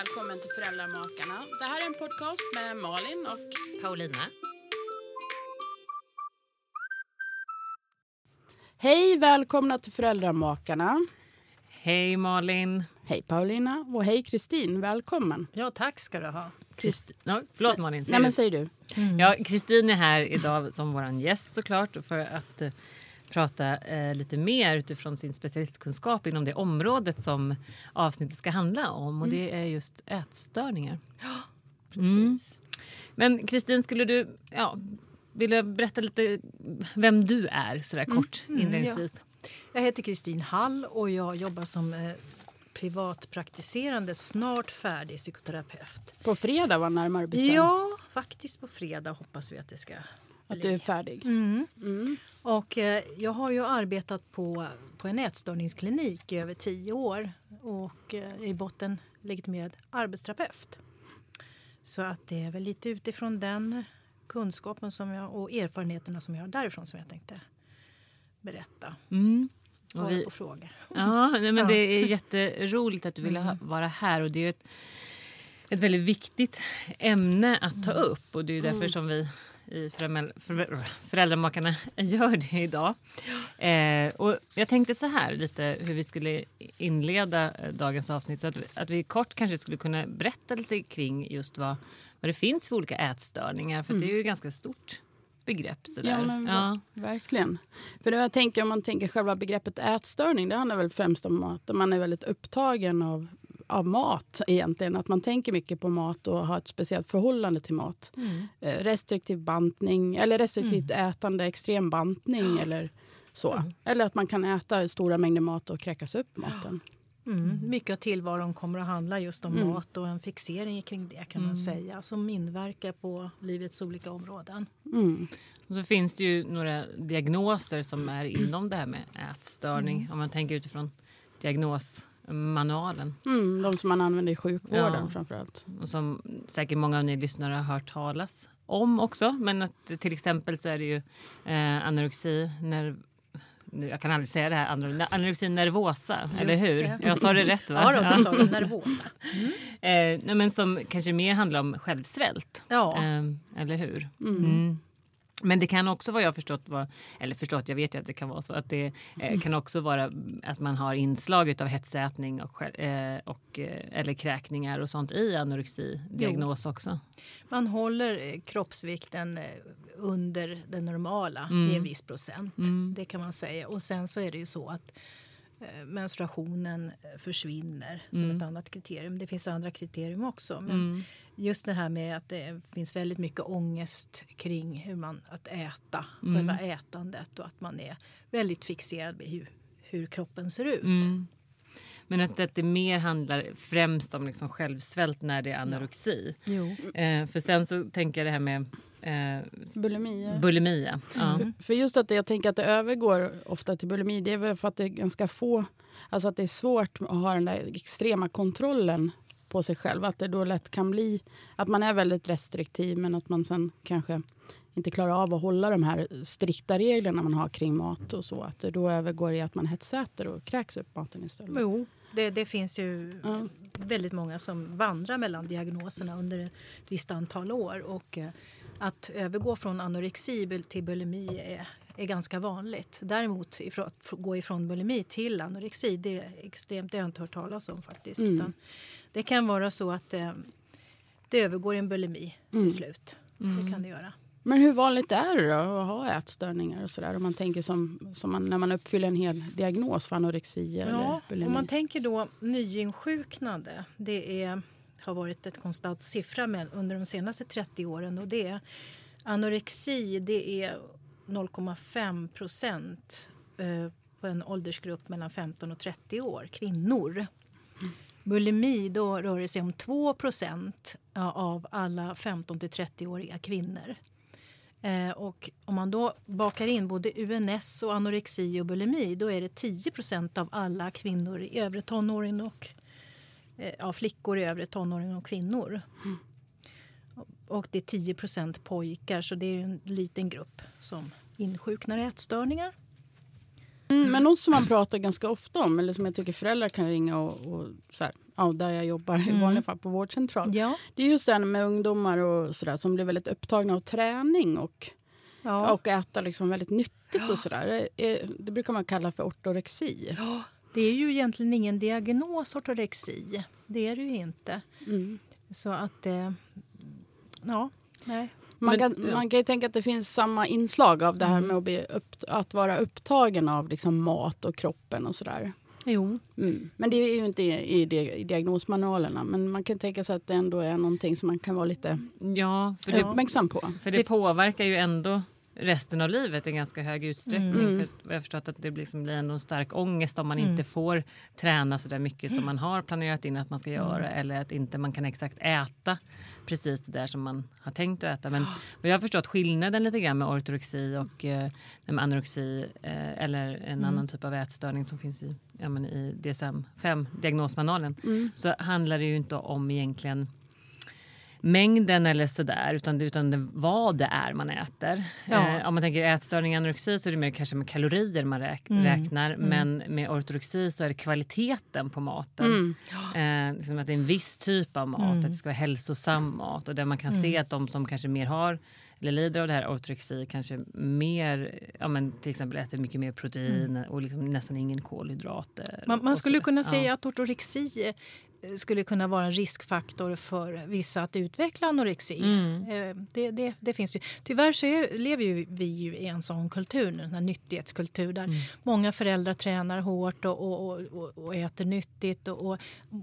välkommen till Föräldramakarna. Det här är en podcast med Malin och Paulina. Hej, välkomna till Föräldramakarna. Hej Malin. Hej Paulina och hej Kristin, välkommen. Ja, tack ska du ha. Christi- no, förlåt Malin. säger Nej men du? säg du. Ja, Kristin är här idag som vår gäst såklart för att eh, prata eh, lite mer utifrån sin specialistkunskap inom det området som avsnittet ska handla om och det är just ätstörningar. Precis. Men Kristin, skulle du ja, vilja berätta lite vem du är sådär kort inledningsvis? Jag heter Kristin Hall och jag jobbar som eh, privatpraktiserande, snart färdig psykoterapeut. På fredag var närmare bestämt Ja, faktiskt på fredag hoppas vi att det ska att du är färdig. Mm. Mm. Och eh, jag har ju arbetat på, på en ätstörningsklinik i över tio år och eh, i botten legitimerad arbetsterapeut. Så att det är väl lite utifrån den kunskapen som jag, och erfarenheterna som jag har därifrån som jag tänkte berätta. Mm. Och vi, på frågor. Ja, nej, men Ja. det är jätteroligt att du ville ha, vara här. Och det är ett, ett väldigt viktigt ämne att ta upp. Och det är därför som vi i föräldra- för- Föräldramakarna gör det idag. Eh, och jag tänkte så här lite hur vi skulle inleda eh, dagens avsnitt. Så att, vi- att vi kort kanske skulle kunna berätta lite kring just vad, vad det finns för olika ätstörningar. För att det är ju ett ganska stort begrepp. Sådär. Ja, men ja. Verkligen. För det jag tänker, om man tänker själva begreppet ätstörning, det handlar väl främst om att man är väldigt upptagen av, av mat egentligen. Att man tänker mycket på mat och har ett speciellt förhållande till mat. Eh, restriktiv bantning, eller restriktivt ätande, extrem bantning eller så. Eller att man kan äta stora mängder mat och kräkas upp maten. Mm. Mycket av tillvaron kommer att handla just om mat och en fixering kring det kan man säga som inverkar på livets olika områden. Mm. Och så finns det ju några diagnoser som är inom det här med ätstörning. Om man tänker utifrån diagnosmanualen. Mm, de som man använder i sjukvården Ja. framförallt. Och som säkert många av ni lyssnare har hört talas om också. Men att till exempel så är det ju eh, anorexi, ner, jag kan aldrig säga det här, anor- anorexi nervosa, eller Just hur? det. Jag sa det rätt va? Ja, då, det sa du. Nervosa. Eh, nej, men som kanske mer handlar om självsvält. Ja. Eh, eller hur? Mm. Men det kan också vad jag förstått, vara, eller förstått, jag vet ju att det kan vara så, att det eh, kan också vara att man har inslag av hetsätning och, eh, och, eh, eller kräkningar och sånt i anorexi-diagnos också. Man håller eh, kroppsvikten eh, under det normala Mm. i en viss procent. Det kan man säga. Och sen så är det ju så att menstruationen försvinner som Mm. ett annat kriterium. Det finns andra kriterium också. Men just det här med att det finns väldigt mycket ångest kring hur man, att äta, Mm. själva ätandet och att man är väldigt fixerad vid hur, hur kroppen ser ut. Mm. Men att, att det mer handlar främst om liksom självsvält när det är anorexi. Jo. Eh, för sen så tänker jag det här med eh, Bulimi. bulimia. Ja. För just att jag tänker att det övergår ofta till bulimi, det är väl för att det är ganska få, alltså att det är svårt att ha den där extrema kontrollen på sig själv. Att det då lätt kan bli att man är väldigt restriktiv men att man sen kanske inte klarar av att hålla de här strikta reglerna man har kring mat och så. Att det då övergår i att man hetsäter och kräks upp maten istället. Jo, det, det finns ju Ja. väldigt många som vandrar mellan diagnoserna under ett visst antal år. Och eh, att övergå från anorexi till bulimi är, är ganska vanligt. Däremot ifrån, att gå ifrån bulimi till anorexi det är extremt, det har jag inte hört talas om faktiskt. Mm. Utan det kan vara så att eh, det övergår i en bulimi Mm. till slut. Det kan det göra. Men hur vanligt är det då att ha ätstörningar och sådär? Om man tänker som, som man, när man uppfyller en hel diagnos för anorexi eller Ja, bulimi. om man tänker då nyinsjuknade. Det är, har varit ett konstant siffra med, under de senaste 30 åren. Och det är, anorexi det är 0,5 procent eh, på en åldersgrupp mellan 15 och 30 år, kvinnor. Bulimi då rör det sig om 2 av alla 15–30-åriga kvinnor. Eh, och om man då bakar in både UNS och anorexi och bulimi då är det 10% av alla kvinnor i övre tonåren och eh, ja, flickor i övre tonåren och kvinnor. Och det är 10% pojkar, så det är en liten grupp som insjuknar i ätstörningar. Mm, men något som man pratar ganska ofta om, eller som jag tycker föräldrar kan ringa och, och så här, ja, där jag jobbar i Mm. vanliga fall på vårdcentral. Ja. Det är just det här med ungdomar och så där, som blir väldigt upptagna av träning och, Ja. och äta liksom väldigt nyttigt och sådär. Det, det brukar man kalla för ortorexi. Det är ju egentligen ingen diagnos ortorexi. Det är det ju inte. Mm. Så att... Eh, ja, nej. Man, Men- kan, ja. man kan ju tänka att det finns samma inslag av det här Mm. med att, bli upp, att vara upptagen av liksom mat och kroppen och sådär. Jo. Mm. Men det är ju inte i, i diagnosmanualerna. Men man kan tänka sig att det ändå är någonting som man kan vara lite Ja, för det, uppmärksam på. för det påverkar ju ändå resten av livet i ganska hög utsträckning. Mm. För jag har förstått att det liksom blir en stark ångest om man Mm. inte får träna så där mycket som man har planerat in att man ska göra eller att inte man kan exakt äta precis det där som man har tänkt att äta. Men vad jag har förstått skillnaden lite grann med ortorexi och eh, med anorexi eh, eller en annan typ av ätstörning som finns i, ja, men i DSM-5, diagnosmanualen, Mm. så handlar det ju inte om egentligen mängden eller sådär utan, utan det, vad det är man äter. Ja. Eh, om man tänker ätstörning anorexi så är det mer kanske med kalorier man räk- Mm. räknar men med ortorexi så är det kvaliteten på maten. Mm. Eh, liksom att det är en viss typ av mat, Mm. att det ska vara hälsosam mat och där man kan se att de som kanske mer har eller lider av det här ortorexi kanske mer, ja men till exempel äter mycket mer protein och liksom nästan ingen kolhydrater. Man, man skulle kunna ja. säga att ortorexi skulle kunna vara en riskfaktor för vissa att utveckla anorexi. Mm. Eh, Det, det, det finns ju. Tyvärr så är, lever ju vi ju i en sån kultur, en sån nyttighetskultur där Mm. många föräldrar tränar hårt och, och, och, och, äter nyttigt. Och, och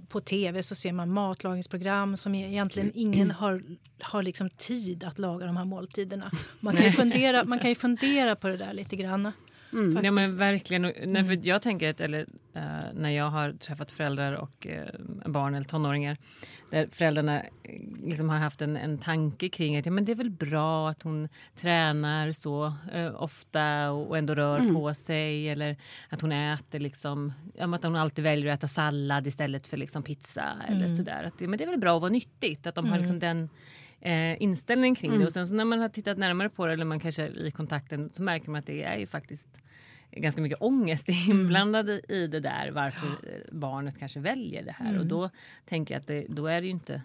på tv så ser man matlagningsprogram som egentligen ingen har, har liksom tid att laga de här måltiderna. Man kan, ju fundera, man kan ju fundera på det där lite grann. Mm. Ja men verkligen. Nej, för jag tänker att eller, eh, när jag har träffat föräldrar och eh, barn eller tonåringar där föräldrarna eh, liksom har haft en, en tanke kring att ja, men det är väl bra att hon tränar så eh, ofta och, och ändå rör på sig eller att hon äter liksom, ja, att hon alltid väljer att äta sallad istället för liksom pizza eller sådär. Att det, men det är väl bra att vara nyttigt, att de har liksom den eh, inställningen kring det. Och sen så när man har tittat närmare på det eller man kanske är i kontakten så märker man att det är ju faktiskt ganska mycket ångest inblandad i- i det där varför eh, barnet kanske väljer det här. Och då tänker jag att det, då är det ju inte eh,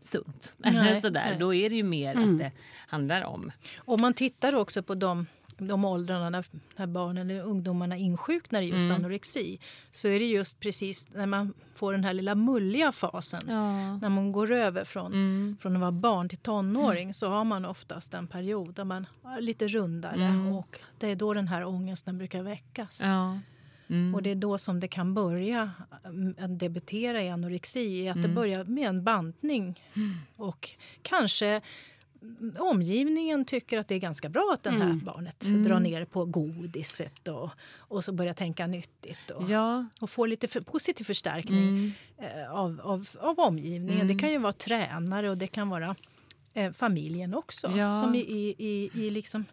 sunt. Nej, Sådär. nej. Då är det ju mer att det handlar om. Om man tittar också på de, de åldrarna när, när barnen eller ungdomarna insjuknar i just anorexi så är det just precis när man får den här lilla mulliga fasen. Ja. När man går över från, Mm. från att vara barn till tonåring så har man oftast en period där man är lite rundare Mm. och det är då den här ångesten brukar väckas. Ja. Mm. Och det är då som det kan börja mm, att debutera i anorexi. Att det Mm. börjar med en bantning. Och kanske mm, omgivningen tycker att det är ganska bra att det här Mm. barnet Mm. drar ner på godiset och, och så börjar tänka nyttigt. Och, Ja. och får lite för, positiv förstärkning Mm. eh, av, av, av omgivningen. Mm. Det kan ju vara tränare och det kan vara eh, familjen också. Ja. Som i, i, i, i, liksom,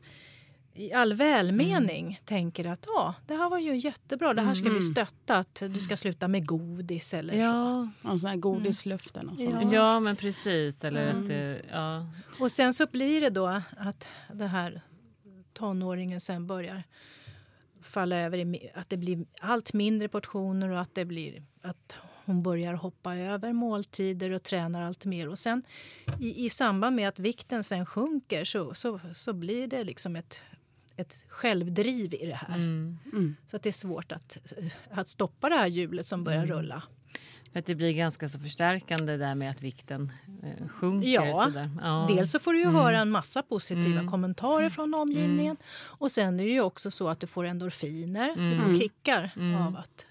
i all välmening tänker att ja, det här var ju jättebra, det här ska vi Mm. stötta. Att du ska sluta med godis eller så. Ja. Och så här godisluften och sånt. Ja. ja, men precis. Eller Mm. att det, ja. Och sen så blir det då att det här tonåringen sen börjar falla över i att det blir allt mindre portioner och att det blir att hon börjar hoppa över måltider och tränar allt mer. Och sen i, i samband med att vikten sen sjunker så, så, så blir det liksom ett, ett självdriv i det här. Mm. Mm. Så att det är svårt att, att stoppa det här hjulet som börjar Mm. rulla. För att det blir ganska så förstärkande där med att vikten eh, sjunker. Ja, ja. Dels så får du ju Mm. höra en massa positiva Mm. kommentarer från omgivningen. Och sen är det ju också så att du får endorfiner, du får Mm. kickar Mm. av att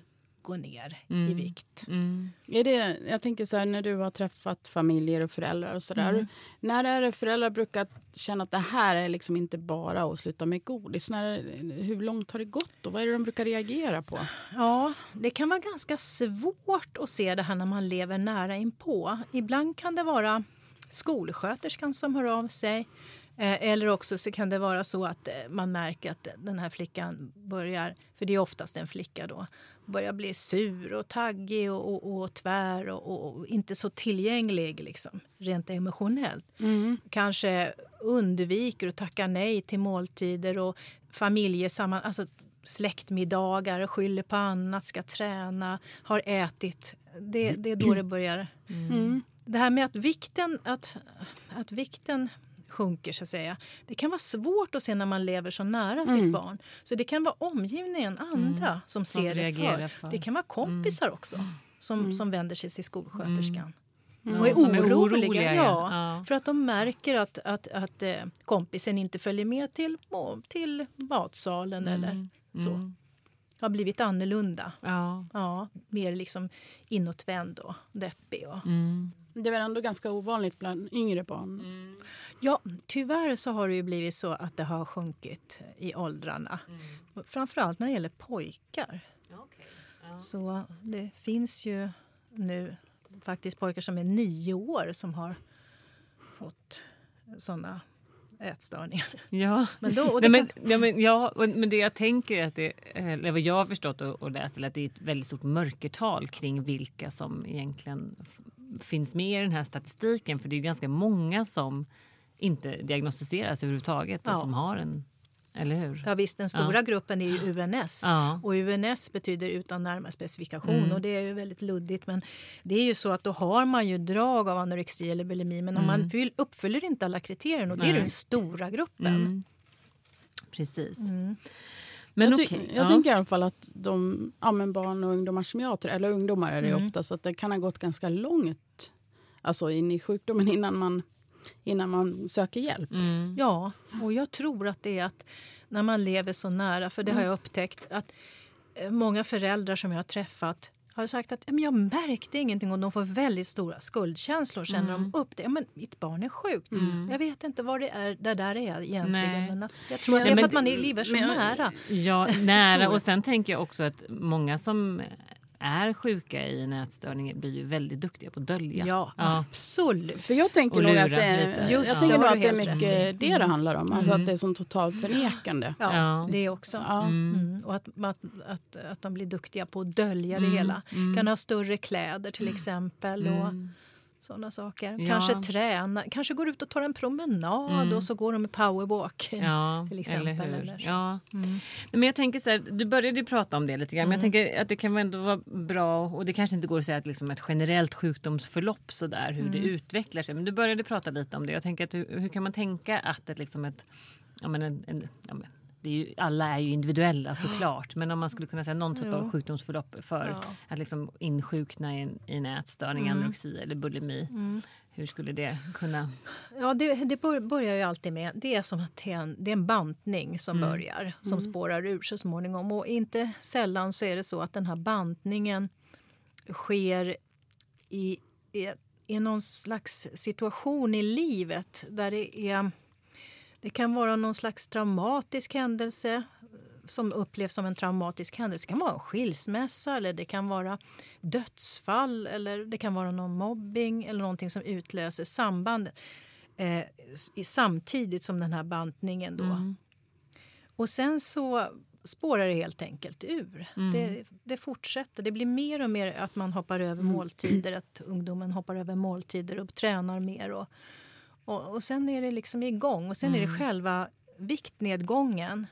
gå ner i Mm. vikt. Mm. Är det, jag tänker så här, när du har träffat familjer och föräldrar och sådär. Mm. När är det föräldrar brukar känna att det här är liksom inte bara att sluta med godis? När, hur långt har det gått och vad är det de brukar reagera på? Ja, det kan vara ganska svårt att se det här när man lever nära inpå. Ibland kan det vara skolsköterskan som hör av sig. Eh, Eller också så kan det vara så att eh, man märker att den här flickan börjar, för det är oftast en flicka då, börjar bli sur och taggig och, och, och tvär och, och, och inte så tillgänglig liksom, rent emotionellt. Kanske undviker att tacka nej till måltider och familjesamman... Alltså, släktmiddagar, skyller på annat, ska träna, har ätit. Det, det är då det börjar. Mm. Det här med att vikten, att, att vikten sjunker, så att säga. Det kan vara svårt att se när man lever så nära sitt Mm. barn. Så det kan vara omgivningen, andra, som Som ser det reagerar för. för. Det kan vara kompisar också som, Mm. som vänder sig till skolsköterskan. Mm. Och är Som är oroliga. oroliga, ja. ja. För att de märker att, att, att eh, kompisen inte följer med till, till matsalen eller så. Mm. har blivit annorlunda. Ja. Ja, mer liksom inåtvänd och deppig. Och. Mm. Det är väl ändå ganska ovanligt bland yngre barn. Ja, tyvärr så har det ju blivit så att det har sjunkit i åldrarna. Framförallt när det gäller pojkar. Okej. Ja. Så det finns ju nu faktiskt pojkar som är nio år som har fått såna ätstörningar. Ja. Men då, och Nej, det men, kan, ja, men, ja, men det jag tänker är att det, eller vad jag har förstått och, och läst, är att det är ett väldigt stort mörkertal kring vilka som egentligen finns med i den här statistiken. För det är ganska många som inte diagnostiseras överhuvudtaget och Ja. som har en, eller hur? ja, visst, den stora gruppen är ju UNS. Ja. Och UNS betyder utan närmare specifikation Mm. och det är ju väldigt luddigt. Men det är ju så att då har man ju drag av anorexi eller bulimi men om man fyll, uppfyller inte alla kriterier och det är Mm. Den stora gruppen. Mm. Precis. Mm. Men jag, okej. jag ja. tänker i alla fall att de ja, men barn och ungdomar som jag träffar, eller ungdomar är det Mm. oftast, att det kan ha gått ganska långt alltså in i sjukdomen innan man, innan man söker hjälp. Mm. Ja, och jag tror att det är att när man lever så nära, för det har jag upptäckt att eh, många föräldrar som jag har träffat har sagt att "Ja, men jag märkte ingenting och de får väldigt stora skuldkänslor. Känner de upp det? Ja, men mitt barn är sjukt. Jag vet inte vad det är det där är egentligen. Nej. Jag tror att det är för att man lever så men nära. Ja, nära. Och sen tänker jag också att många som är sjuka i en ätstörning blir ju väldigt duktiga på att dölja. Ja, Ja. absolut. För jag tänker nog att det är, lite. jag Just tänker det, har att det är mycket i. det det handlar om. Alltså Mm. att det är som totalt förnekande. Ja, Ja. det också. Ja. Mm. Och att, att, att, att de blir duktiga på att dölja Mm. det hela. Kan ha större kläder till exempel. Och Mm. Sådana saker. Ja. Kanske träna, kanske går ut och tar en promenad Mm. och så går de med powerwalk. Ja, till exempel, eller hur? eller. Ja. Mm. Men jag tänker så här, du började ju prata om det lite grann, men jag tänker att det kan ändå vara bra och det kanske inte går att säga att liksom ett generellt sjukdomsförlopp så där, hur det utvecklar sig. Men du började prata lite om det. Jag tänker att hur, hur kan man tänka att ett, liksom ett, ja, men en, en, ja, men, är ju, alla är ju individuella såklart, men om man skulle kunna säga någon typ av Jo. sjukdomsförlopp för Ja. att liksom insjukna i en, i en ätstörning, Mm. anorexi eller bulimi. Hur skulle det kunna... Ja, det, det bör- börjar ju alltid med det är som att det är en, det är en bantning som Mm. börjar, som spårar ur så småningom. Och inte sällan så är det så att den här bantningen sker i, i, i någon slags situation i livet där det är det kan vara någon slags traumatisk händelse som upplevs som en traumatisk händelse. Det kan vara en skilsmässa eller det kan vara dödsfall eller det kan vara någon mobbing eller någonting som utlöser sambandet eh, samtidigt som den här bantningen. Då. Mm. Och sen så spårar det helt enkelt ur. Mm. Det, det fortsätter. Det blir mer och mer att man hoppar över måltider, att ungdomen hoppar över måltider och tränar mer. Och, och, och sen är det liksom igång. Och sen är det själva viktnedgången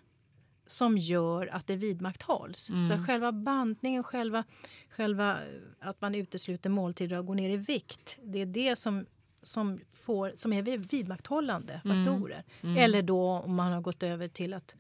som gör att det vidmakthålls. Så själva bantningen, själva, själva att man utesluter måltider och går ner i vikt, det är det som som, får, som är vid- vidmakthållande faktorer. Eller då om man har gått över till att,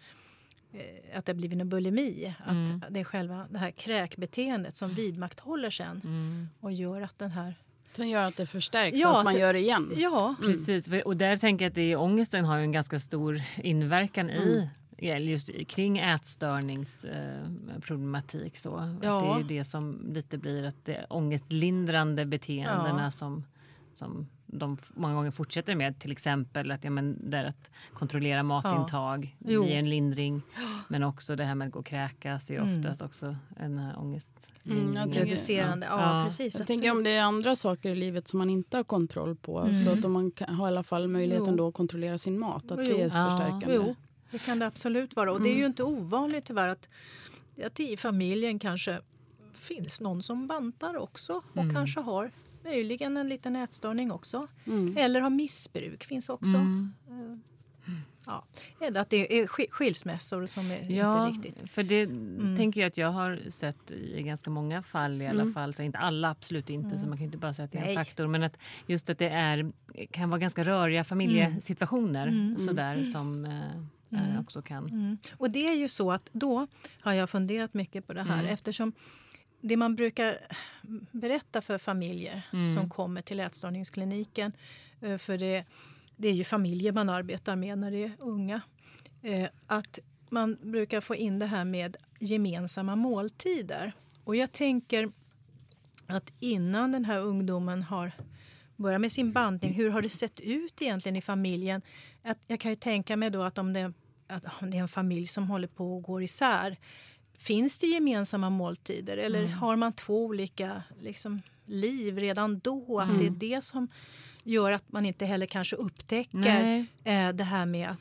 eh, att det har blivit en bulimi. Att det är själva det här kräkbeteendet som vidmakthåller sen Mm. och gör att den här... Som gör att det förstärks Ja, och att man det- gör det igen. Ja, Precis, för- och där tänker jag att det, ångesten har ju en ganska stor inverkan i ja, just i- kring ätstörningsproblematik. Så. Att Ja. det är ju det som lite blir att det ångestlindrande beteendena Ja. som, som de många gånger fortsätter med. Till exempel att, ja, men, där att kontrollera matintag Jo. ger en lindring. Men också det här med att gå och kräkas är Mm. oftast också en här ångestlindring. Mm, jag tänker- reducerande. Ja, Ja. precis. Jag tänker om det är andra saker i livet som man inte har kontroll på. Så att om man kan, har i alla fall möjligheten Jo. då att kontrollera sin mat. Att Jo. det är Ja. förstärkande. Jo, det kan det absolut vara. Och det är ju inte ovanligt tyvärr att, att i familjen kanske finns någon som bantar också och kanske har möjligen en liten ätstörning också. Mm. Eller har missbruk finns också. Mm. ja, eller att det är sk- skilsmässor som är Ja, inte riktigt... för det tänker jag att jag har sett i ganska många fall i alla Mm. fall. Så inte alla, absolut inte, så man kan inte bara säga att det är en Nej. faktor. Men att just att det är, kan vara ganska röriga familjesituationer sådär som eh, är också kan... Mm. Och det är ju så att då har jag funderat mycket på det här Mm. eftersom det man brukar berätta för familjer Mm. som kommer till ätstörningskliniken, eh, för det, det är ju familjer man arbetar med när det är unga, eh, att man brukar få in det här med gemensamma måltider. Och jag tänker att innan den här ungdomen har börjat med sin bantning, hur har det sett ut egentligen i familjen? Att jag kan ju tänka mig då att om det, att om det är en familj som håller på och går isär, finns det gemensamma måltider eller Mm. har man två olika liksom, liv redan då? Att det är det som gör att man inte heller kanske upptäcker eh, det här med att,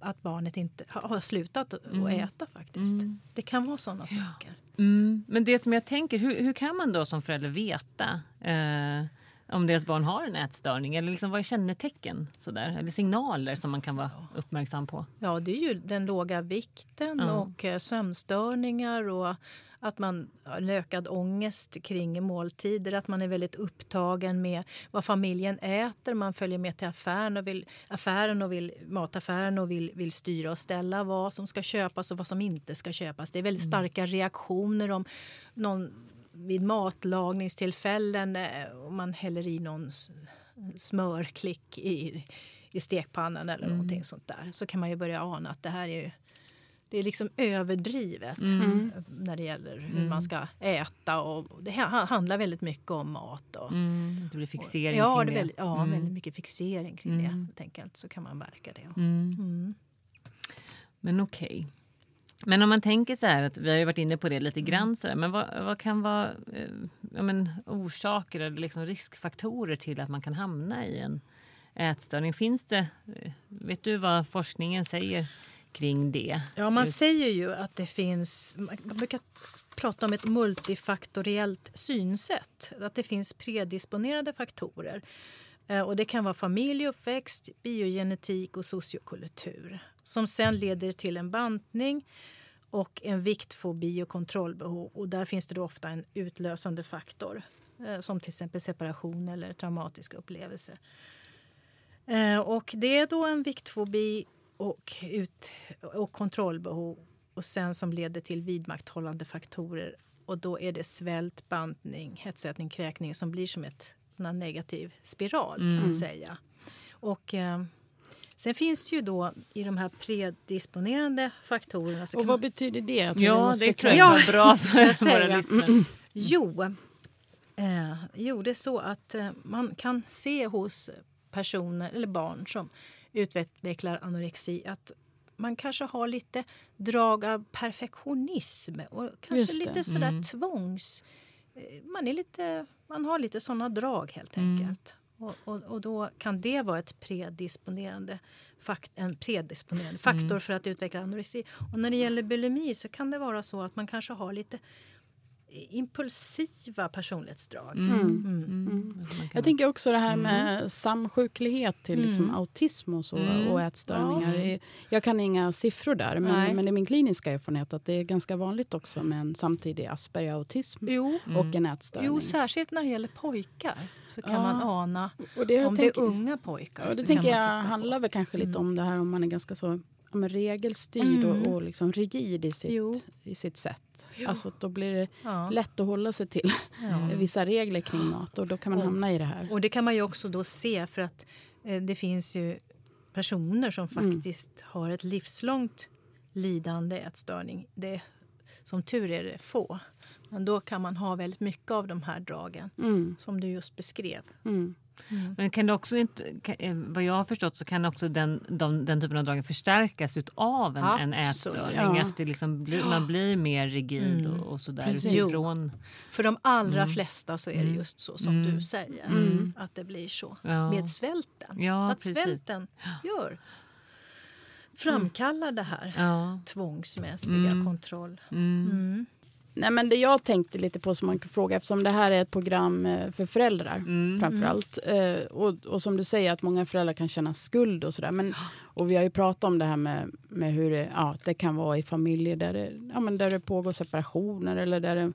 att barnet inte har slutat att att äta faktiskt. Det kan vara sådana saker. Mm. Men det som jag tänker, hur, hur kan man då som förälder veta eh, om deras barn har en ätstörning? Eller liksom, vad är kännetecken? Sådär? Eller signaler som man kan vara uppmärksam på? Ja, det är ju den låga vikten Ja. och eh, sömnstörningar och att man har en ökad ångest kring måltider, att man är väldigt upptagen med vad familjen äter. Man följer med till affären och vill, affären och vill, mataffären och vill, vill styra och ställa vad som ska köpas och vad som inte ska köpas. Det är väldigt starka reaktioner om någon vid matlagningstillfällen eh, om man häller i någon smörklick i, i stekpannan eller någonting sånt där så kan man ju börja ana att det här är ju det är liksom överdrivet Mm. när det gäller hur man ska äta. Och det ha- handlar väldigt mycket om mat. Och, Mm. Det blir fixering ja, kring det väldigt, ja Mm. väldigt mycket fixering kring Mm. det. Helt enkelt, så kan man märka det. Mm. Mm. Men okej. Men om man tänker så här, att vi har ju varit inne på det lite grann, så här, men vad, vad kan vara eh, ja, men, orsaker eller liksom riskfaktorer till att man kan hamna i en ätstörning? Finns det, eh, vet du vad forskningen säger kring det? Ja, man säger ju att det finns... Man brukar prata om ett multifaktoriellt synsätt. Att det finns predisponerade faktorer. Eh, och Det kan vara familj, uppväxt, biogenetik och sociokultur som sen leder till en bantning och en viktfobi och kontrollbehov. Och där finns det då ofta en utlösande faktor eh, som till exempel separation eller traumatisk upplevelse. Eh, och det är då en viktfobi och, ut, och kontrollbehov och sen som leder till vidmakthållande faktorer. Och då är det svält, bantning, hetsätning, kräkning som blir som ett sån här negativ spiral kan man säga. Och eh, sen finns det ju då i de här predisponerande faktorerna så Och vad man, betyder det? Att vi Ja, det tror jag Ja, var bra för jag våra lyssnare. Jo, eh, jo, det är så att eh, man kan se hos personer eller barn som utvecklar anorexi att man kanske har lite drag av perfektionism och kanske lite sådär Mm. tvångs... eh, Man, är lite, man har lite såna drag helt Mm. enkelt. Och, och, och då kan det vara ett predisponerande fakt, en predisponerande faktor Mm. för att utveckla anorexi. Och när det gäller bulimi så kan det vara så att man kanske har lite impulsiva personlighetsdrag. Mm. Mm. Mm. Man kan- Jag tänker också det här med samsjuklighet till liksom Mm. autism och, så, Mm. och ätstörningar. Det- Jag kan inga siffror där, Nej. men, men det är min kliniska erfarenhet att det är ganska vanligt också med en samtidig Asperger-autism Jo, och en ätstörning. jo, särskilt när det gäller pojkar så kan Ja. man ana och det, om tänker, det är unga pojkar. ja, så det tänker jag handlar väl kanske lite Mm. om det här om man är ganska så ja, men regelstyrd Mm. och, och liksom rigid i sitt, Jo. i sitt sätt. Alltså, då blir det Ja. lätt att hålla sig till Ja. vissa regler kring mat och då kan man Och- hamna i det här. Och det kan man ju också då se för att eh, det finns ju personer som Mm. faktiskt har ett livslångt lidande ätstörning. Det, som tur är det få. Men då kan man ha väldigt mycket av de här dragen Mm, som du just beskrev. mm. Men kan det också inte, kan, eh, vad jag har förstått så kan också den, de, den typen av dragen förstärkas av en, en ätstörning. Ja. Att det liksom blir, man blir mer rigid Mm. och, och sådär utifrån. För de allra Mm. flesta så är det Mm. just så som Mm. du säger. Mm. Att det blir så. Ja. Med svälten. Ja, att precis. svälten gör framkallar det här Ja. tvångsmässiga Mm. kontroll. Nej, men det jag tänkte lite på som man kan fråga eftersom det här är ett program eh, för föräldrar Mm. framför allt. Eh, och, och som du säger att många föräldrar kan känna skuld och sådär. Men, och vi har ju pratat om det här med, med hur det, ja, det kan vara i familjer där det, ja, men där det pågår separationer eller där det,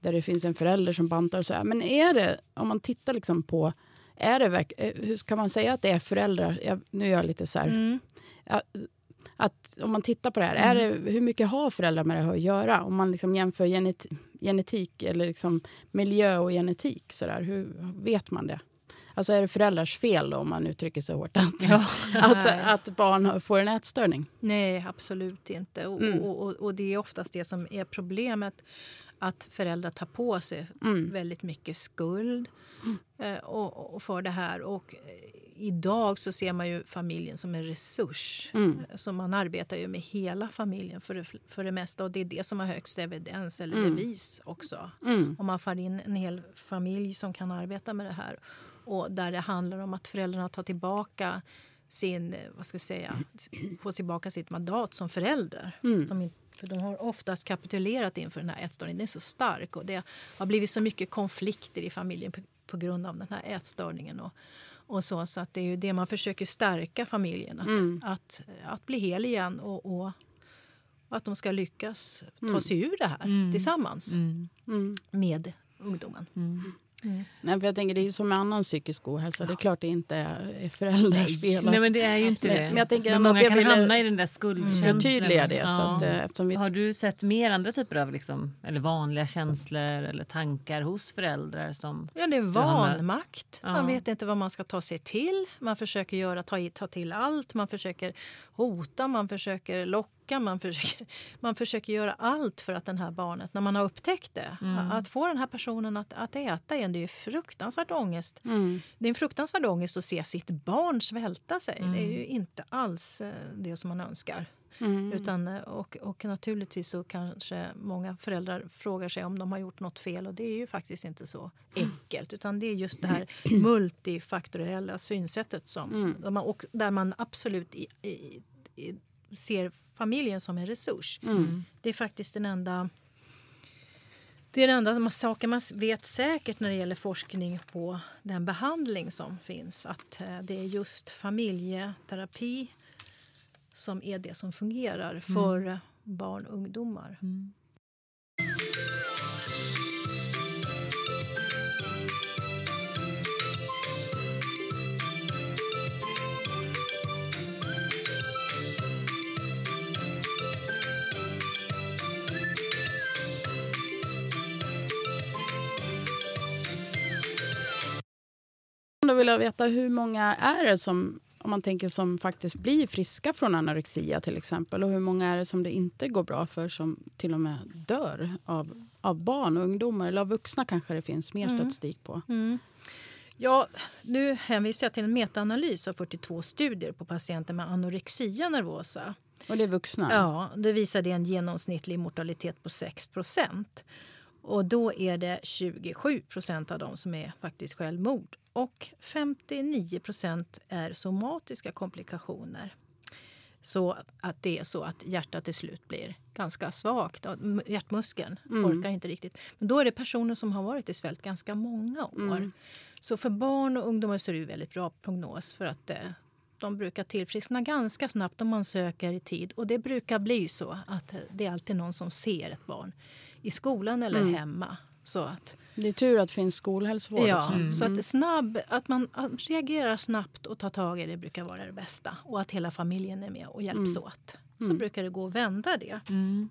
där det finns en förälder som bantar och så här. Men är det, om man tittar liksom på, är det verk, eh, hur ska man säga att det är föräldrar? Jag, nu gör jag lite så här. Mm. Att om man tittar på det här, är det, hur mycket har föräldrar med det här att göra? Om man liksom jämför genet, genetik eller liksom miljö och genetik, så där, hur vet man det? Alltså är det föräldrars fel då, om man uttrycker sig hårt, att, Ja. att, att barn får en ätstörning? Nej, absolut inte. Och, Mm. och, och, och det är oftast det som är problemet. Att föräldrar tar på sig Mm. väldigt mycket skuld eh, och, och för det här. Och eh, idag så ser man ju familjen som en resurs. Mm. Så man arbetar ju med hela familjen för det, för det mesta. Och det är det som har högst evidens eller Mm. bevis också. Mm. Om man får in en hel familj som kan arbeta med det här. Och där det handlar om att föräldrarna tar tillbaka sin, eh, vad ska jag säga, får tillbaka sitt mandat som föräldrar. Mm. De, för de har oftast kapitulerat inför den här ätstörningen. Den är så stark och det har blivit så mycket konflikter i familjen på, på grund av den här ätstörningen. Och, och så, så att det är ju det man försöker stärka familjen. Att, Mm. att, att bli hel igen och, och att de ska lyckas ta Mm. sig ur det här Mm. tillsammans Mm. Med ungdomen. Mm. Nej, för jag tänker, det är ju som med annan psykisk ohälsa. Det är klart det inte är föräldrars fel. Nej men det är ju inte det. men jag tänker men många att jag kan ville hamna i den där skuldkänslan. Förtydliga det. Så Ja. att, eh, vi, Har du sett mer andra typer av liksom, eller vanliga känslor eller tankar hos föräldrar som Ja, det är vanmakt. Man Ja. vet inte vad man ska ta sig till. Man försöker göra, ta, i, ta till allt. Man försöker hota, man försöker locka. Man försöker, man försöker göra allt för att den här barnet, när man har upptäckt det, Mm. att få den här personen att, att äta igen, det är fruktansvärt ångest. mm. Det är en fruktansvärd ångest att se sitt barn svälta sig. Det är Mm. ju inte alls eh, det som man önskar. Mm. Utan, eh, och, och naturligtvis så kanske många föräldrar frågar sig om de har gjort något fel och det är ju faktiskt inte så enkelt utan det är just det här multifaktoriella synsättet som, Mm. och där man absolut i, i, i, ser familjen som en resurs. Mm. Det är faktiskt den enda det är den enda man- saken man vet säkert när det gäller forskning på den behandling som finns. Att eh, det är just familjeterapi som är det som fungerar för eh, barn och ungdomar. Mm. Jag veta hur många är det som, om man tänker som faktiskt blir friska från anorexia till exempel och hur många är det som det inte går bra för som till och med dör av, av barn och ungdomar eller av vuxna kanske det finns mer Mm. statistik på. Ja, nu hänvisar jag till en metaanalys av 42 studier på patienter med anorexia nervosa. Och det är vuxna? Ja, det visade en genomsnittlig mortalitet på 6 Och då är det 27% av dem som är faktiskt självmord. Och 59% är somatiska komplikationer. Så att det är så att hjärtat till slut blir ganska svagt. Hjärtmuskeln Mm. orkar inte riktigt. Men då är det personer som har varit i svält ganska många år. Mm. Så för barn och ungdomar så är det väldigt bra prognos för att eh, de brukar tillfriskna ganska snabbt om man söker i tid. Och det brukar bli så att eh, det är alltid någon som ser ett barn i skolan eller Mm. hemma. Så att, Det är tur att det finns skolhälsovård ja, också. Mm. så att, snabb, att man reagerar snabbt och tar tag i det brukar vara det bästa. Och att hela familjen är med och hjälps Mm. åt. Så Mm. brukar det gå att vända det. Mm.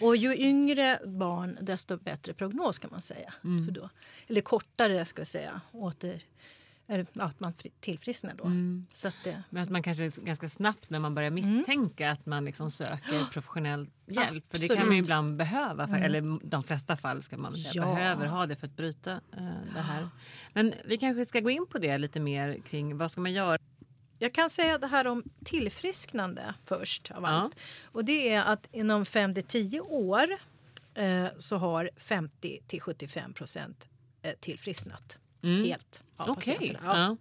Och ju yngre barn, desto bättre prognos kan man säga. Mm. För då, eller kortare, ska jag säga. Åter, att man fri- tillfrisknar då. Mm. Så att det, Men att man kanske ganska snabbt när man börjar misstänka att man liksom söker professionell hjälp. För det kan man Absolut. ibland behöva. För, Mm. Eller de flesta fall ska man säga, Ja. behöver ha det för att bryta eh, det här. Men vi kanske ska gå in på det lite mer kring vad ska man göra? Jag kan säga det här om tillfrisknande först av Ja. allt. Och det är att inom 5 till 10 år eh, så har 50 till 75 procent eh, tillfrisknat Mm. helt av Okej. patienterna. Ja.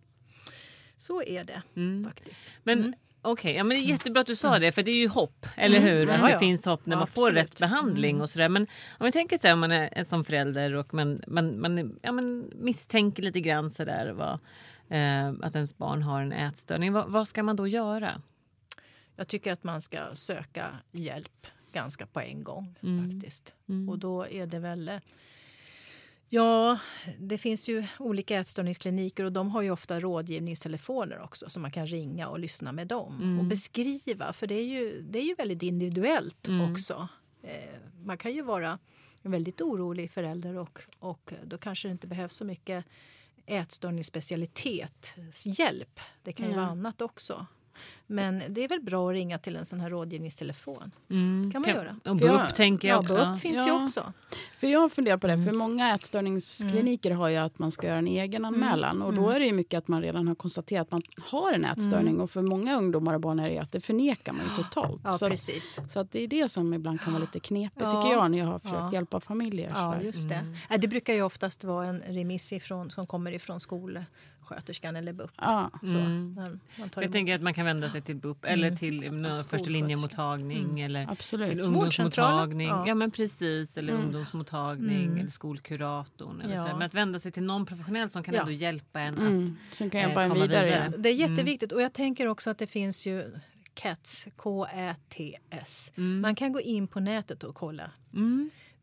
Så är det Mm. faktiskt. Men Mm. Okej, ja, men det är jättebra att du sa det för det är ju hopp, eller hur? Att Mm. Ja, det ja. finns hopp när Ja, man får absolut. Mm. rätt behandling och sådär. Men om vi tänker så här, om man är som förälder och man, man, man ja, men misstänker lite grann sådär vad, eh, att ens barn har en ätstörning. Vad, vad ska man då göra? Jag tycker att man ska söka hjälp ganska på en gång Mm. faktiskt. Och då är det väl... Ja, det finns ju olika ätstörningskliniker och de har ju ofta rådgivningstelefoner också så man kan ringa och lyssna med dem och beskriva. För det är ju, det är ju väldigt individuellt också. Eh, man kan ju vara en väldigt orolig förälder och, och då kanske det inte behövs så mycket ätstörningsspecialitetshjälp. Det kan ju vara annat också. Men det är väl bra att ringa till en sån här rådgivningstelefon. Mm. kan man göra. Och BUP tänker jag Ja, också. BUP finns ju Ja. också. För jag funderar på det, Mm. för många ätstörningskliniker har ju att man ska göra en egen anmälan och Mm. då är det ju mycket att man redan har konstaterat att man har en ätstörning och för många ungdomar och barn är det att det förnekar man ju totalt. Ja, så, att, precis. så att det är det som ibland kan vara lite knepigt Ja. tycker jag när jag har försökt Ja. hjälpa familjer. Ja, just det. Äh, Det brukar ju oftast vara en remiss ifrån, som kommer ifrån skolsköterskan eller BUP. Ja. Så, man tar Jag tänker att man kan vända sig till BUP eller till mm. första linjemottagning eller Absolut. till ungdomsmottagning. ja. Ja. men precis, eller ungdomsmottagning eller skolkuratorn. Eller Ja. så. Men att vända sig till någon professionell som kan Ja. ändå hjälpa en att Mm. Som kan eh, hjälpa en komma vidare. vidare. Det är jätteviktigt. Och jag tänker också att det finns ju CATS, K-Ä-T-S. Man kan gå in på nätet och kolla.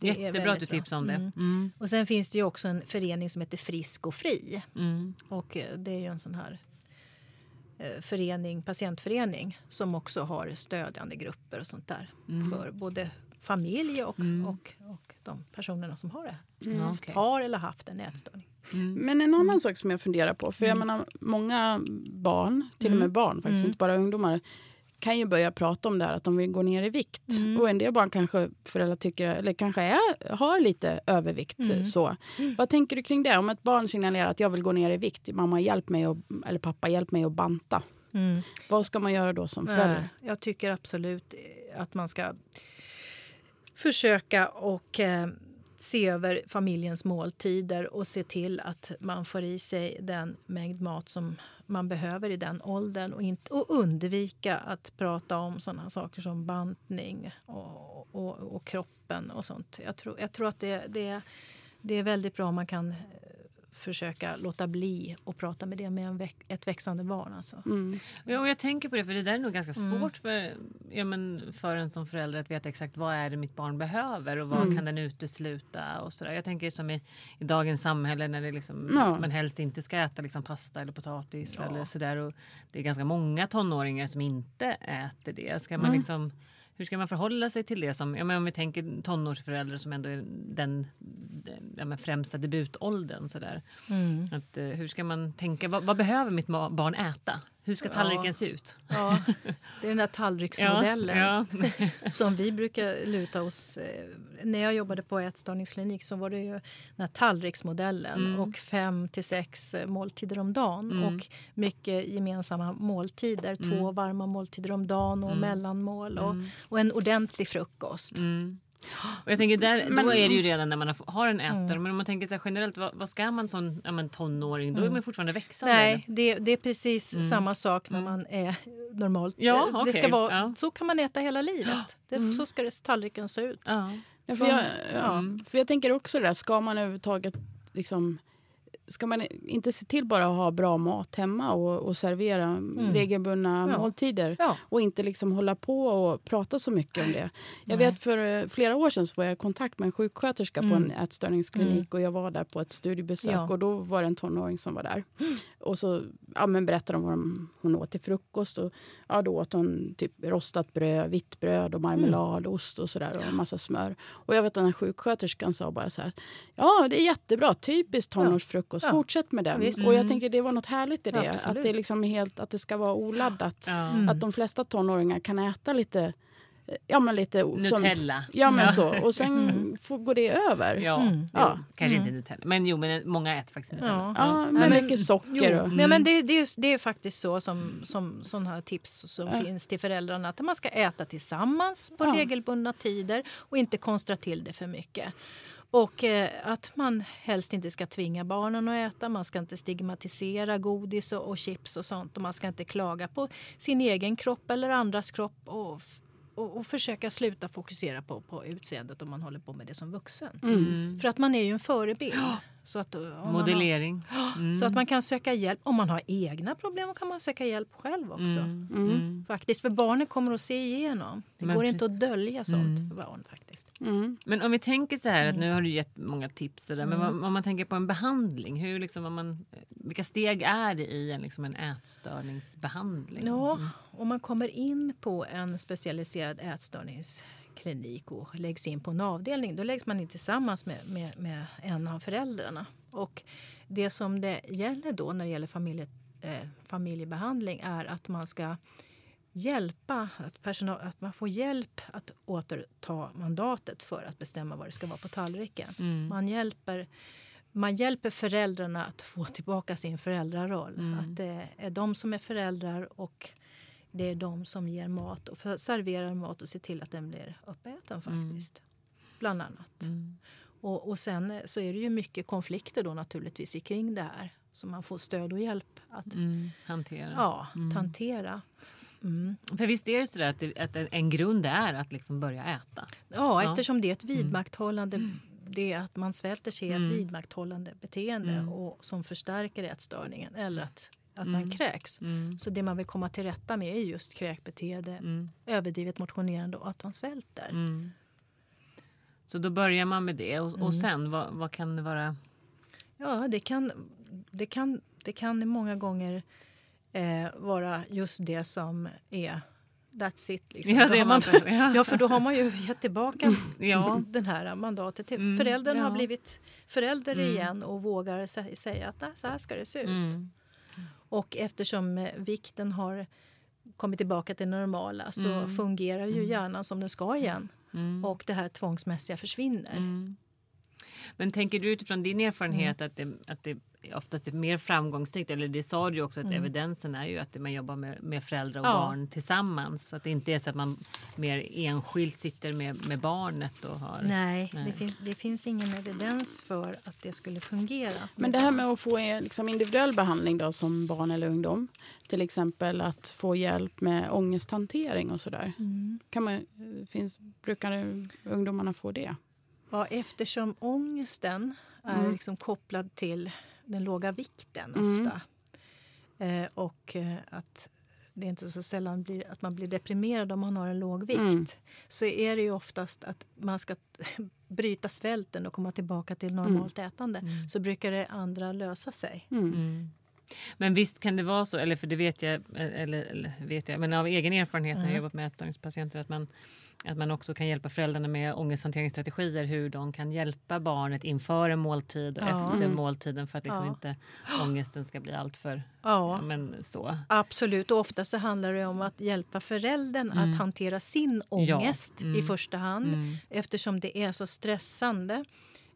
Mm. Det är Jättebra att du tipsar om det. Mm. Mm. Och sen finns det ju också en förening som heter Frisk och Fri. Mm. Och eh, det är ju en sån här eh, förening, patientförening som också har stödjande grupper och sånt där Mm. för både familj och, och, och de personerna som har det. Ja, okej. Har eller haft en ätstörning. Men en annan sak som jag funderar på, för jag menar många barn, till och med barn faktiskt, inte bara ungdomar, kan ju börja prata om det här att de vill gå ner i vikt. Och en del barn kanske föräldrar tycker, eller kanske är, har lite övervikt. Så. Vad tänker du kring det? Om ett barn signalerar att jag vill gå ner i vikt, mamma hjälp mig och, eller pappa hjälp mig att banta. Vad ska man göra då som förälder? Jag tycker absolut att man ska försöka och eh, se över familjens måltider och se till att man får i sig den mängd mat som man behöver i den åldern och, inte, och undvika att prata om sådana saker som bantning och, och, och kroppen och sånt. Jag tror, jag tror att det, det, det är väldigt bra om man kan försöka låta bli att prata med det med en väx, ett växande barn. Alltså. Ja, och jag tänker på det, för det där är nog ganska Mm. svårt för, ja, men för en som förälder att veta exakt vad är det mitt barn behöver och vad Mm. kan den utesluta. Och så där. Jag tänker som i, i dagens samhälle när det liksom, Ja. man helst inte ska äta liksom pasta eller potatis. Eller så där. Och det är ganska många tonåringar som inte äter det. Ska Mm. man liksom, hur ska man förhålla sig till det? Som, ja, men om vi tänker tonårsföräldrar som ändå är den, ja, men främsta debutåldern. Så där. Mm. Att, eh, hur ska man tänka? Vad, vad behöver mitt barn äta? Hur ska tallriken se ut? Ja, det är den här tallriksmodellen Ja, som vi brukar luta oss... Eh, när jag jobbade på ätstörningsklinik så var det ju den här tallriksmodellen Mm. och fem till sex eh, måltider om dagen och mycket gemensamma måltider. Mm. Två varma måltider om dagen och mellanmål och, och en ordentlig frukost. Mm. Och jag tänker där, Men- då är det ju redan när man har, en ätstörning. Men om man tänker så här generellt, vad, vad ska man som ja, men tonåring? Då är man fortfarande växande. Nej, det, det är precis samma sak när man är normalt. Mm. Ja, det, det ska vara, ja. Så kan man äta hela livet. Det, Så ska det, tallriken se ut. Ja. Ja, för, jag, ja, för jag tänker också det där, ska man överhuvudtaget liksom Ska man inte se till bara att ha bra mat hemma och, och servera regelbundna Mm. Ja. måltider Ja. och inte liksom hålla på och prata så mycket om det. Jag vet för eh, flera år sedan så var jag i kontakt med en sjuksköterska på en ätstörningsklinik och jag var där på ett studiebesök Mm. Ja. och då var det en tonåring som var där. Och så ja, men berättade de vad de, hon åt till frukost och ja, då åt hon typ rostat bröd, vitt bröd och marmelad, ost och sådär och en massa smör. Och jag vet att den här sjuksköterskan sa bara så här, ja det är jättebra, typiskt tonårsfrukost, Ja. fortsätt med den. visst. och jag tänker det var något härligt i det, att Absolut. det, liksom är helt, att det ska vara oladdat. Ja. Att de flesta tonåringar kan äta lite, ja men lite... som- Nutella. ja men så, och sen får, går det över. Ja, Mm. Ja. kanske inte Nutella. Men jo, men många äter faktiskt Nutella. Ja. Ja, Ja, men- mycket socker. Och, nej, men det, det, är, det är faktiskt så som, som sådana här tips som finns till föräldrarna. Att man ska äta tillsammans på Ja. regelbundna tider och inte konstra till det för mycket. Och eh, att man helst inte ska tvinga barnen att äta. Man ska inte stigmatisera godis och, och chips och sånt. Och man ska inte klaga på sin egen kropp eller andras kropp. Och, och, och försöka sluta fokusera på, på utseendet om man håller på med det som vuxen. Mm. För att man är ju en förebild. Så att, om man har- Modellering. Mm. så att man kan söka hjälp. Om man har egna problem kan man söka hjälp själv också. Mm. Mm. Faktiskt, för barnen kommer att se igenom. Det Men går precis. inte att dölja sånt Mm. för barn faktiskt. Mm. Men om vi tänker så här, att nu har du gett många tips. där, Men Mm. om man tänker på en behandling, hur liksom, om man, vilka steg är det i en, liksom en ätstörningsbehandling? Ja, om man kommer in på en specialiserad ätstörningsklinik och läggs in på en avdelning, då läggs man in tillsammans med, med, med en av föräldrarna. Och det som det gäller då när det gäller familje, eh, familjebehandling är att man ska hjälpa, att, personal, att man får hjälp att återta mandatet för att bestämma vad det ska vara på tallriken. Mm. Man hjälper, man hjälper föräldrarna att få tillbaka sin föräldraroll. Mm. Att det är de som är föräldrar och det är de som ger mat och serverar mat och ser till att den blir uppäten faktiskt. Bland annat. Mm. Och, och sen så är det ju mycket konflikter då naturligtvis kring det här. Så man får stöd och hjälp att Mm. Hantera. ja, hantera. Mm. För visst är det så att, det, att en- grund är att liksom börja äta? Ja, Ja. eftersom det är ett vidmakthållande det är att man svälter sig Mm. ett vidmakthållande beteende Mm. och som förstärker ätstörningen eller att, att man Mm. kräks. Mm. Så det man vill komma till rätta med är just kräkbeteende, Mm. överdrivet motionerande och att man svälter. Mm. Så då börjar man med det. Och, Mm. och sen, vad, vad kan det vara? Ja, det kan, det kan, det kan många gånger eh, vara just det som är that's it. Liksom. Ja, det har man man, ja. ja, för då har man ju gett tillbaka Ja. den här mandatet till Mm, föräldern. har ja. blivit förälder Mm. igen och vågar sä- säga att "Nej, så här ska det se ut. Mm. Och eftersom eh, vikten har kommit tillbaka till det normala så Mm. fungerar ju hjärnan som den ska igen. Mm. Och det här tvångsmässiga försvinner. Mm. Men tänker du utifrån din erfarenhet Mm. att, det, att det oftast är mer framgångsrikt? Eller det sa du ju också att evidensen är ju att man jobbar med, med föräldrar och Mm. Ja. barn tillsammans. Så att det inte är så att man mer enskilt sitter med, med barnet och har... Nej, Nej. Det, finns, det finns ingen evidens för att det skulle fungera. Men det här med att få liksom, individuell behandling då, som barn eller ungdom. Till exempel att få hjälp med ångesthantering och sådär. Mm. Kan man, finns, brukar ungdomarna få det? Ja, eftersom ångesten är Mm. liksom kopplad till den låga vikten Mm. ofta. Eh, och eh, att det inte så sällan blir att man blir deprimerad om man har en låg vikt. Mm. Så är det ju oftast att man ska bryta svälten och komma tillbaka till normalt ätande. Så brukar det andra lösa sig. Mm. Mm. Men visst kan det vara så, eller för det vet jag, eller, eller vet jag, men av egen erfarenhet när jag Mm. jobbat med ätstörningspatienter att man, att man också kan hjälpa föräldrarna med ångesthanteringsstrategier, hur de kan hjälpa barnet inför en måltid och Ja. efter Mm. måltiden för att liksom Ja. inte ångesten ska bli alltför... Ja. Ja, men så. Absolut. Och ofta så handlar det om att hjälpa föräldern Mm. att hantera sin ångest Mm. i första hand. Mm. Eftersom det är så stressande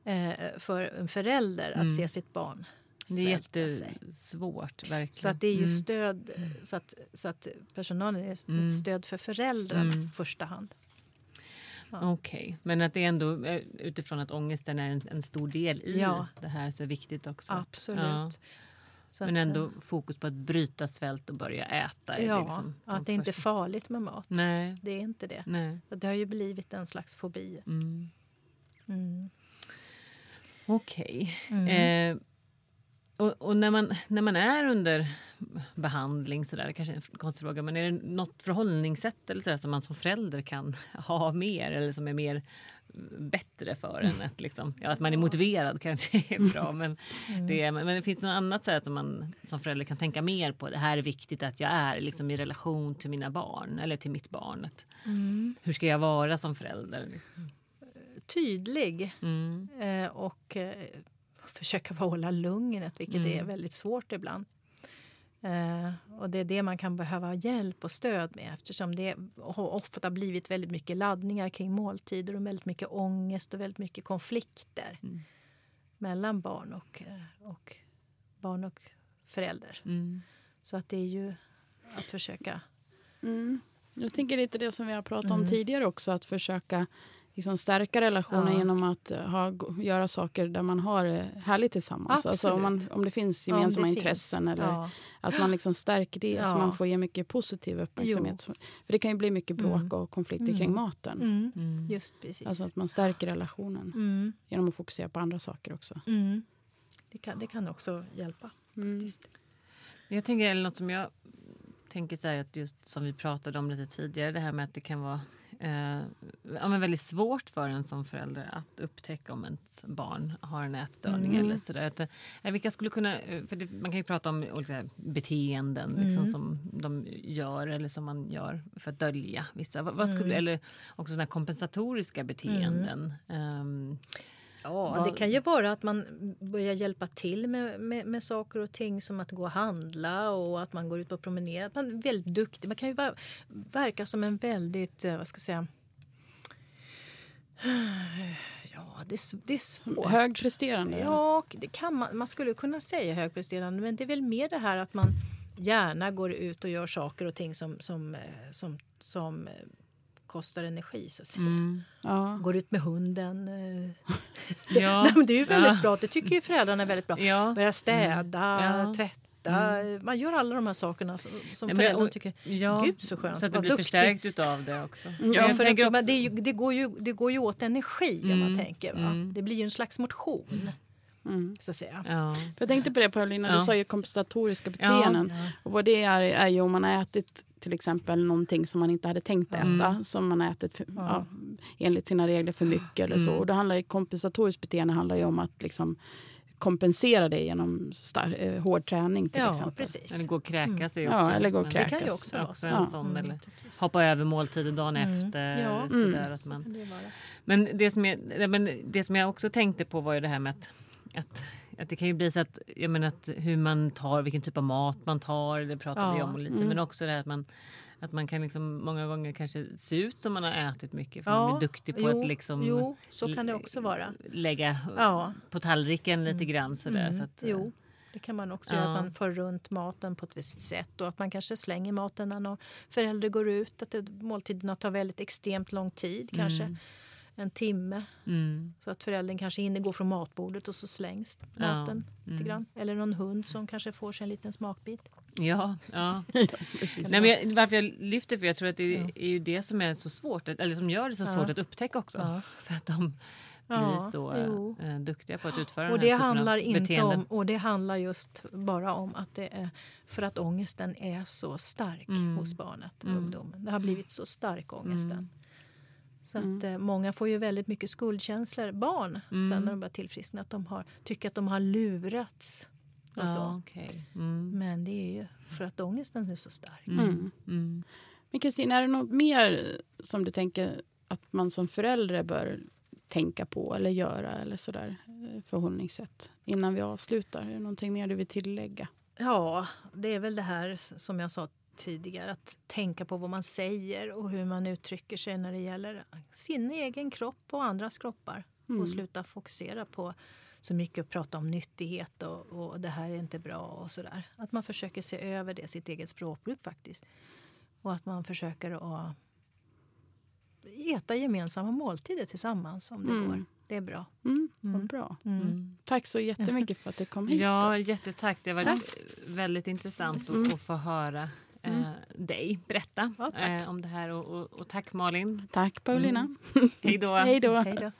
eh, för en förälder att Mm. se sitt barn Det är svälta sig. jättesvårt, verkligen. Så att det är ju Mm. stöd, så att, så att personalen är Mm. ett stöd för föräldern Mm. i första hand. Okej, men att det är ändå eh, utifrån att ångesten är en, en stor del i Ja. det här så är viktigt också. Absolut. Ja. Men att, ändå fokus på att bryta svält och börja äta. eh, ja, det liksom att det inte är första- farligt med mat. Nej, Det är inte det. nej. Det har ju blivit en slags fobi. Mm. Mm. Okej. Mm. Eh, och och när, man, när man är under behandling, så där, kanske en konstig fråga, men är det något förhållningssätt eller så där, som man som förälder kan ha mer eller som är mer bättre för en? Att, liksom, ja, att man är motiverad kanske är bra, men, Mm. det, men det finns något annat så som man som förälder kan tänka mer på. Det här är viktigt att jag är liksom, i relation till mina barn eller till mitt barn. Att, Mm. hur ska jag vara som förälder? Liksom? Tydlig Mm. eh, och eh, försöka behålla lugnet, vilket Mm. är väldigt svårt ibland. Eh, och det är det man kan behöva hjälp och stöd med eftersom det har ofta blivit väldigt mycket laddningar kring måltider och väldigt mycket ångest och väldigt mycket konflikter Mm. mellan barn och, eh, och barn och förälder. Mm. Så att det är ju att försöka... Mm. Jag tänker lite det som vi har pratat om Mm. tidigare också, att försöka liksom stärka relationen Ja. genom att eh, ha, göra saker där man har det härligt tillsammans. Alltså om, man, Absolut. om det finns om det gemensamma finns. intressen eller Ja. att man liksom stärker det så Ja. man får ge mycket positiv uppmärksamhet. Så- För det kan ju bli mycket bråk Mm. och konflikter Mm. kring maten. Mm. Mm. Just precis. Alltså att man stärker relationen mm. genom att fokusera på andra saker också. Mm. Det, kan, det kan också hjälpa. Mm. faktiskt. Jag tänker, eller något som jag tänker så här, att just som vi pratade om lite tidigare, det här med att det kan vara eh, ja, men väldigt svårt för en som förälder att upptäcka om ett barn har en ätstörning Mm. eller sådär. Att, eh, vilka skulle kunna, eh, för det, man kan ju prata om olika beteenden Mm. liksom, som de gör eller som man gör för att dölja vissa. Vad, vad skulle, Mm. Eller också såna kompensatoriska beteenden. Ehm, Ja, Vad- det kan ju vara att man börjar hjälpa till med, med, med saker och ting som att gå och handla och att man går ut och promenerar. Att man är väldigt duktig. Man kan ju vara, verka som en väldigt, eh, vad ska jag säga... Ja, det, det är svårt. Högpresterande. Ja, det kan man, man skulle kunna säga högpresterande men det är väl mer det här att man gärna går ut och gör saker och ting som, som, eh, som, som eh, kostar energi. Så att säga. mm. Ja. Går ut med hunden. eh. Ja. Nej, men det är ju väldigt Ja. bra. Det tycker ju föräldrarna är väldigt bra. Ja. Börja städa, Ja. tvätta. Man gör alla de här sakerna som, som och- tycker Ja, Gud så skönt. Så att det blir duktig. förstärkt utav det också. Ja, för att, det, går ju, det går ju åt energi om man Mm, tänker. Va? mm. Det blir ju en slags motion. Mm. Så att säga. Ja. För jag tänkte på det Paulina, Ja. du sa ju kompensatoriska Ja. beteenden. Och vad det är, är ju om man har ätit till exempel någonting som man inte hade tänkt äta. Mm. Som man har ätit för, Ja. ja, enligt sina regler för mycket eller så. Mm. Och då handlar ju kompensatoriskt beteende handlar ju om att liksom kompensera det genom star- eh, hård träning till Ja, exempel. precis. Eller gå och kräkas ju Ja, eller gå och kräkas. Det kan ju också vara. också en Ja. sån. Mm, Eller hoppa över måltiden dagen Mm. efter. Ja. Sådär, Mm. att man, det men, det som jag, ja, men det som jag också tänkte på var ju det här med att, att att det kan ju bli så att, jag menar att hur man tar, vilken typ av mat man tar, det pratade vi Ja, om lite. mm. Men också det här att man, att man kan liksom många gånger kanske se ut som man har ätit mycket för Ja, man blir duktig på jo, att liksom Jo, så kan det också vara. lägga Ja. på tallriken lite grann sådär. Mm. Så att, eh, Jo, det kan man också Ja. göra. Att man för runt maten på ett visst sätt och att man kanske slänger maten när någon förälder går ut. Att det, måltiderna tar väldigt extremt lång tid, kanske Mm. En timme. Mm. Så att föräldern kanske hinner gå från matbordet och så slängs Ja. maten lite Mm. grann. Eller någon hund som kanske får sig en liten smakbit. Ja, ja. Nej, men jag, varför jag lyfter för jag tror att det Ja. är ju det som är så svårt, eller som gör det så Ja. svårt att upptäcka också. Ja. För att de blir Ja, så jo. eh, duktiga på att utföra Och den här det typen handlar av inte beteenden. om, och det handlar just bara om att det är för att ångesten är så stark Mm. hos barnet och Mm. ungdomen. Det har blivit så stark ångesten. Mm. Så att Mm. eh, många får ju väldigt mycket skuldkänslor, barn, Mm. sen när de börjar tillfriskna. Att de har, tycker att de har lurats. Och Ja, så. okej. Mm. Men det är ju för att ångesten är så stark. Mm. Mm. Mm. Men Kristin, är det något mer som du tänker att man som förälder bör tänka på eller göra eller sådär eh, förhållningssätt innan vi avslutar? Är det någonting mer du vill tillägga? Ja, det är väl det här som jag sa tidigare. Att tänka på vad man säger och hur man uttrycker sig när det gäller sin egen kropp och andras kroppar. Mm. Och sluta fokusera på så mycket och prata om nyttighet och, och det här är inte bra och sådär. Att man försöker se över det, sitt eget språkbruk faktiskt. Och att man försöker att äta gemensamma måltider tillsammans om det Mm. går. Det är bra. Mm, Mm. Bra. Mm. Mm. Tack så jättemycket för att du kom hit. Ja, jättetack. Det var väldigt intressant att, Mm. att få höra eh, dig berätta Ja, eh, om det här. Och, och, och tack Malin. Tack Paulina. Hej då. Hej då. Hej då.